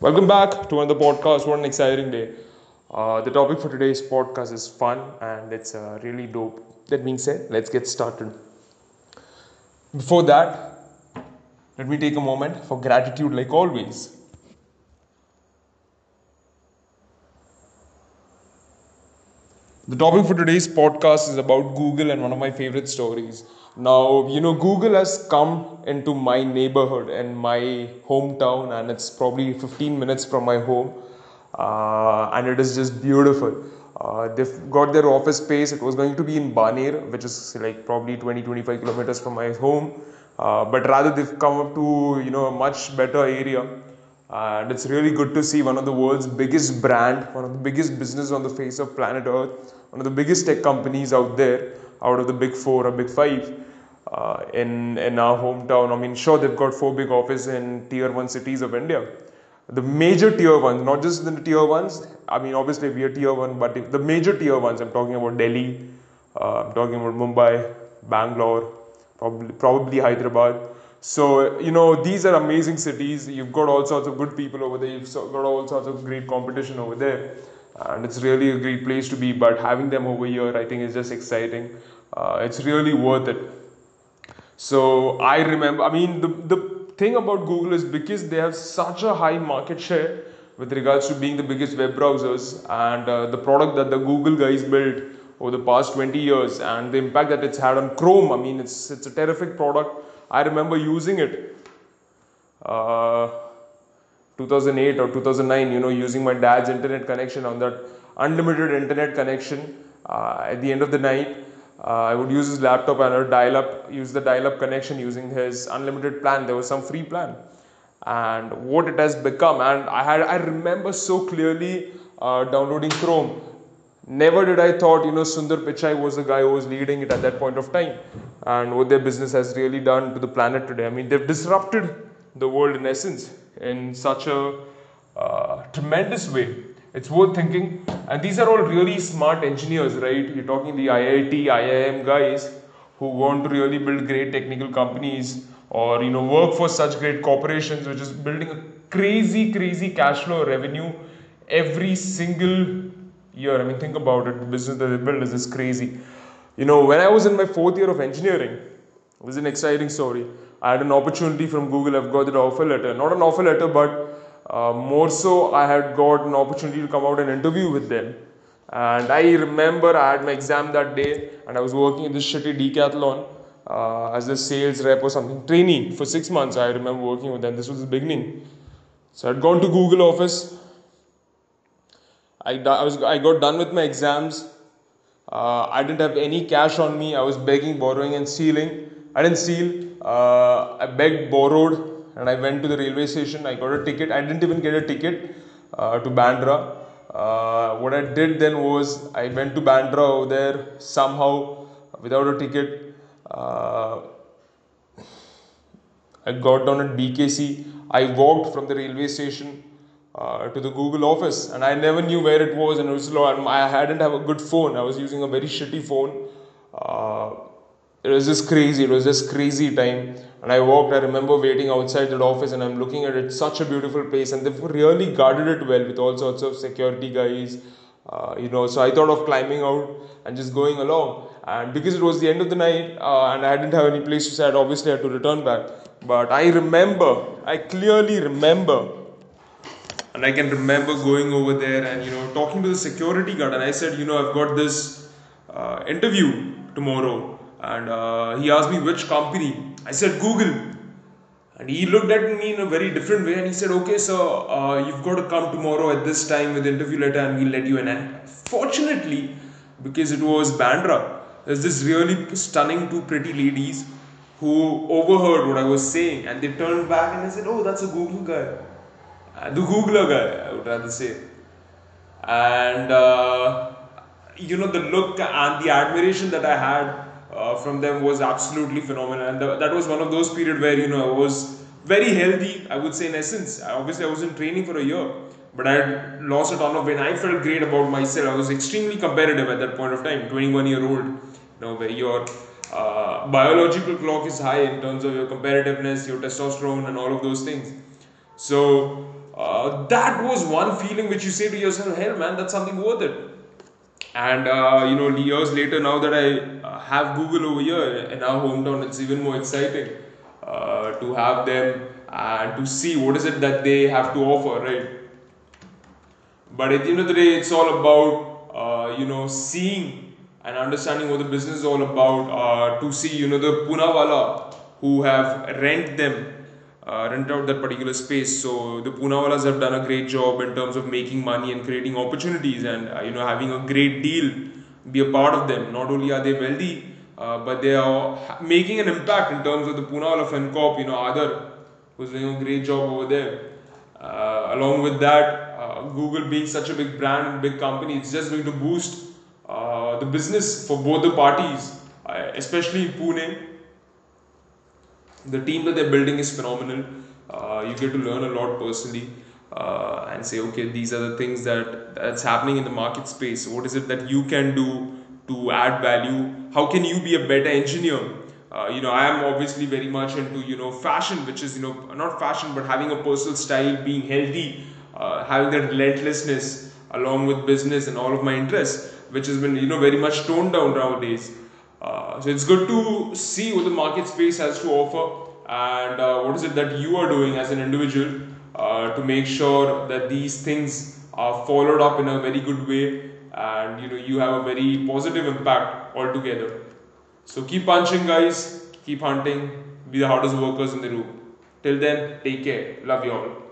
Welcome back to another podcast. What an exciting day. Uh, the topic for today's podcast is fun and it's uh, really dope. That being said, let's get started. Before that, let me take a moment for gratitude, like always. The topic for today's podcast is about Google and one of my favorite stories. Now, you know, Google has come into my neighborhood and my hometown, and it's probably 15 minutes from my home, uh, and it is just beautiful. Uh, they've got their office space. It was going to be in Baner, which is like probably 20 25 kilometers from my home, uh, but rather they've come up to you know a much better area and it's really good to see one of the world's biggest brand one of the biggest business on the face of planet earth one of the biggest tech companies out there out of the big four or big five uh, in in our hometown. I mean sure they've got four big offices in tier one cities of india. The major tier ones not just the tier ones i mean obviously we are tier one but the major tier ones i'm talking about delhi uh, i'm talking about mumbai bangalore probably probably hyderabad so, you know, these are amazing cities. You've got all sorts of good people over there. You've got all sorts of great competition over there. And it's really a great place to be. But having them over here, I think, is just exciting. Uh, it's really worth it. So, I remember, I mean, the, the thing about Google is because they have such a high market share with regards to being the biggest web browsers and uh, the product that the Google guys built over the past 20 years and the impact that it's had on Chrome. I mean, it's, it's a terrific product I remember using it. Uh, 2008 or 2009, you know, using my dad's internet connection on that unlimited internet connection. Uh, at the end of the night, uh, I would use his laptop and I would dial up, use the dial up connection using his unlimited plan. There was some free plan, and what it has become. And I had, I remember so clearly uh, downloading Chrome never did I thought you know Sundar Pichai was the guy who was leading it at that point of time and what their business has really done to the planet today. I mean they've disrupted the world in essence in such a uh, tremendous way. It's worth thinking and these are all really smart engineers right you're talking the IIT IIM guys who want to really build great technical companies or you know work for such great corporations which is building a crazy crazy cash flow revenue every single year. I mean, think about it. The business that they built is just crazy. You know, when I was in my fourth year of engineering, it was an exciting story. I had an opportunity from Google. I've got an offer letter. Not an offer letter, but uh, more so, I had got an opportunity to come out and interview with them. And I remember I had my exam that day, and I was working in this shitty decathlon uh, as a sales rep or something, trainee for six months. I remember working with them. This was the beginning. So I'd gone to Google office. I, I, was, I got done with my exams. Uh, I didn't have any cash on me. I was begging, borrowing, and stealing. I didn't steal. Uh, I begged, borrowed, and I went to the railway station. I got a ticket. I didn't even get a ticket uh, to Bandra. Uh, what I did then was I went to Bandra over there somehow without a ticket. Uh, I got down at BKC. I walked from the railway station uh, to the Google office, and I never knew where it was, and it was. And I hadn't have a good phone. I was using a very shitty phone. Uh, it was just crazy. It was just crazy time. And I walked. I remember waiting outside the office, and I'm looking at it. Such a beautiful place, and they've really guarded it well with all sorts of security guys. Uh, you know, so I thought of climbing out and just going along. And because it was the end of the night, uh, and I didn't have any place to sit, obviously I had to return back. But I remember, I clearly remember and I can remember going over there and you know talking to the security guard. And I said you know I've got this uh, interview tomorrow. And uh, he asked me which company. I said Google. And he looked at me in a very different way and he said okay so uh, you've got to come tomorrow at this time with the interview letter and we'll let you in. And fortunately because it was Bandra there's this really stunning two pretty ladies who overheard what I was saying and they turned back and I said oh that's a Google guy the Googler guy, I would rather say. And uh, you know, the look and the admiration that I had uh, from them was absolutely phenomenal. And that was one of those periods where you know I was very healthy. I would say in essence. I, Obviously, I was in training for a year, but I had lost a ton of weight. I felt great about myself. I was extremely competitive at that point of time. 21 year old, you know, where your uh, biological clock is high in terms of your competitiveness, your testosterone, and all of those things. So uh, that was one feeling which you say to yourself, hell man, that's something worth it. And uh, you know, years later, now that I uh, have Google over here in our hometown, it's even more exciting uh, to have them and to see what is it that they have to offer, right? But at the end of the day, it's all about uh, you know seeing and understanding what the business is all about. Uh, to see you know the Poonawalla who have rent them uh, rent out that particular space. So the Poonawallas have done a great job in terms of making money and creating opportunities, and uh, you know having a great deal. Be a part of them. Not only are they wealthy, uh, but they are making an impact in terms of the Poonawalla FinCorp. You know, other who's doing a great job over there. Uh, along with that, uh, Google being such a big brand and big company, it's just going to boost uh, the business for both the parties, especially in Pune the team that they're building is phenomenal. Uh, you get to learn a lot personally uh, and say, okay, these are the things that that's happening in the market space. What is it that you can do to add value? How can you be a better engineer? Uh, you know, I am obviously very much into you know fashion, which is you know not fashion, but having a personal style, being healthy, uh, having that relentlessness along with business and all of my interests, which has been you know very much toned down nowadays. Uh, so it's good to see what the market space has to offer and uh, what is it that you are doing as an individual uh, to make sure that these things are followed up in a very good way and you know you have a very positive impact altogether. So keep punching guys, keep hunting, be the hardest workers in the room. Till then, take care. Love you all.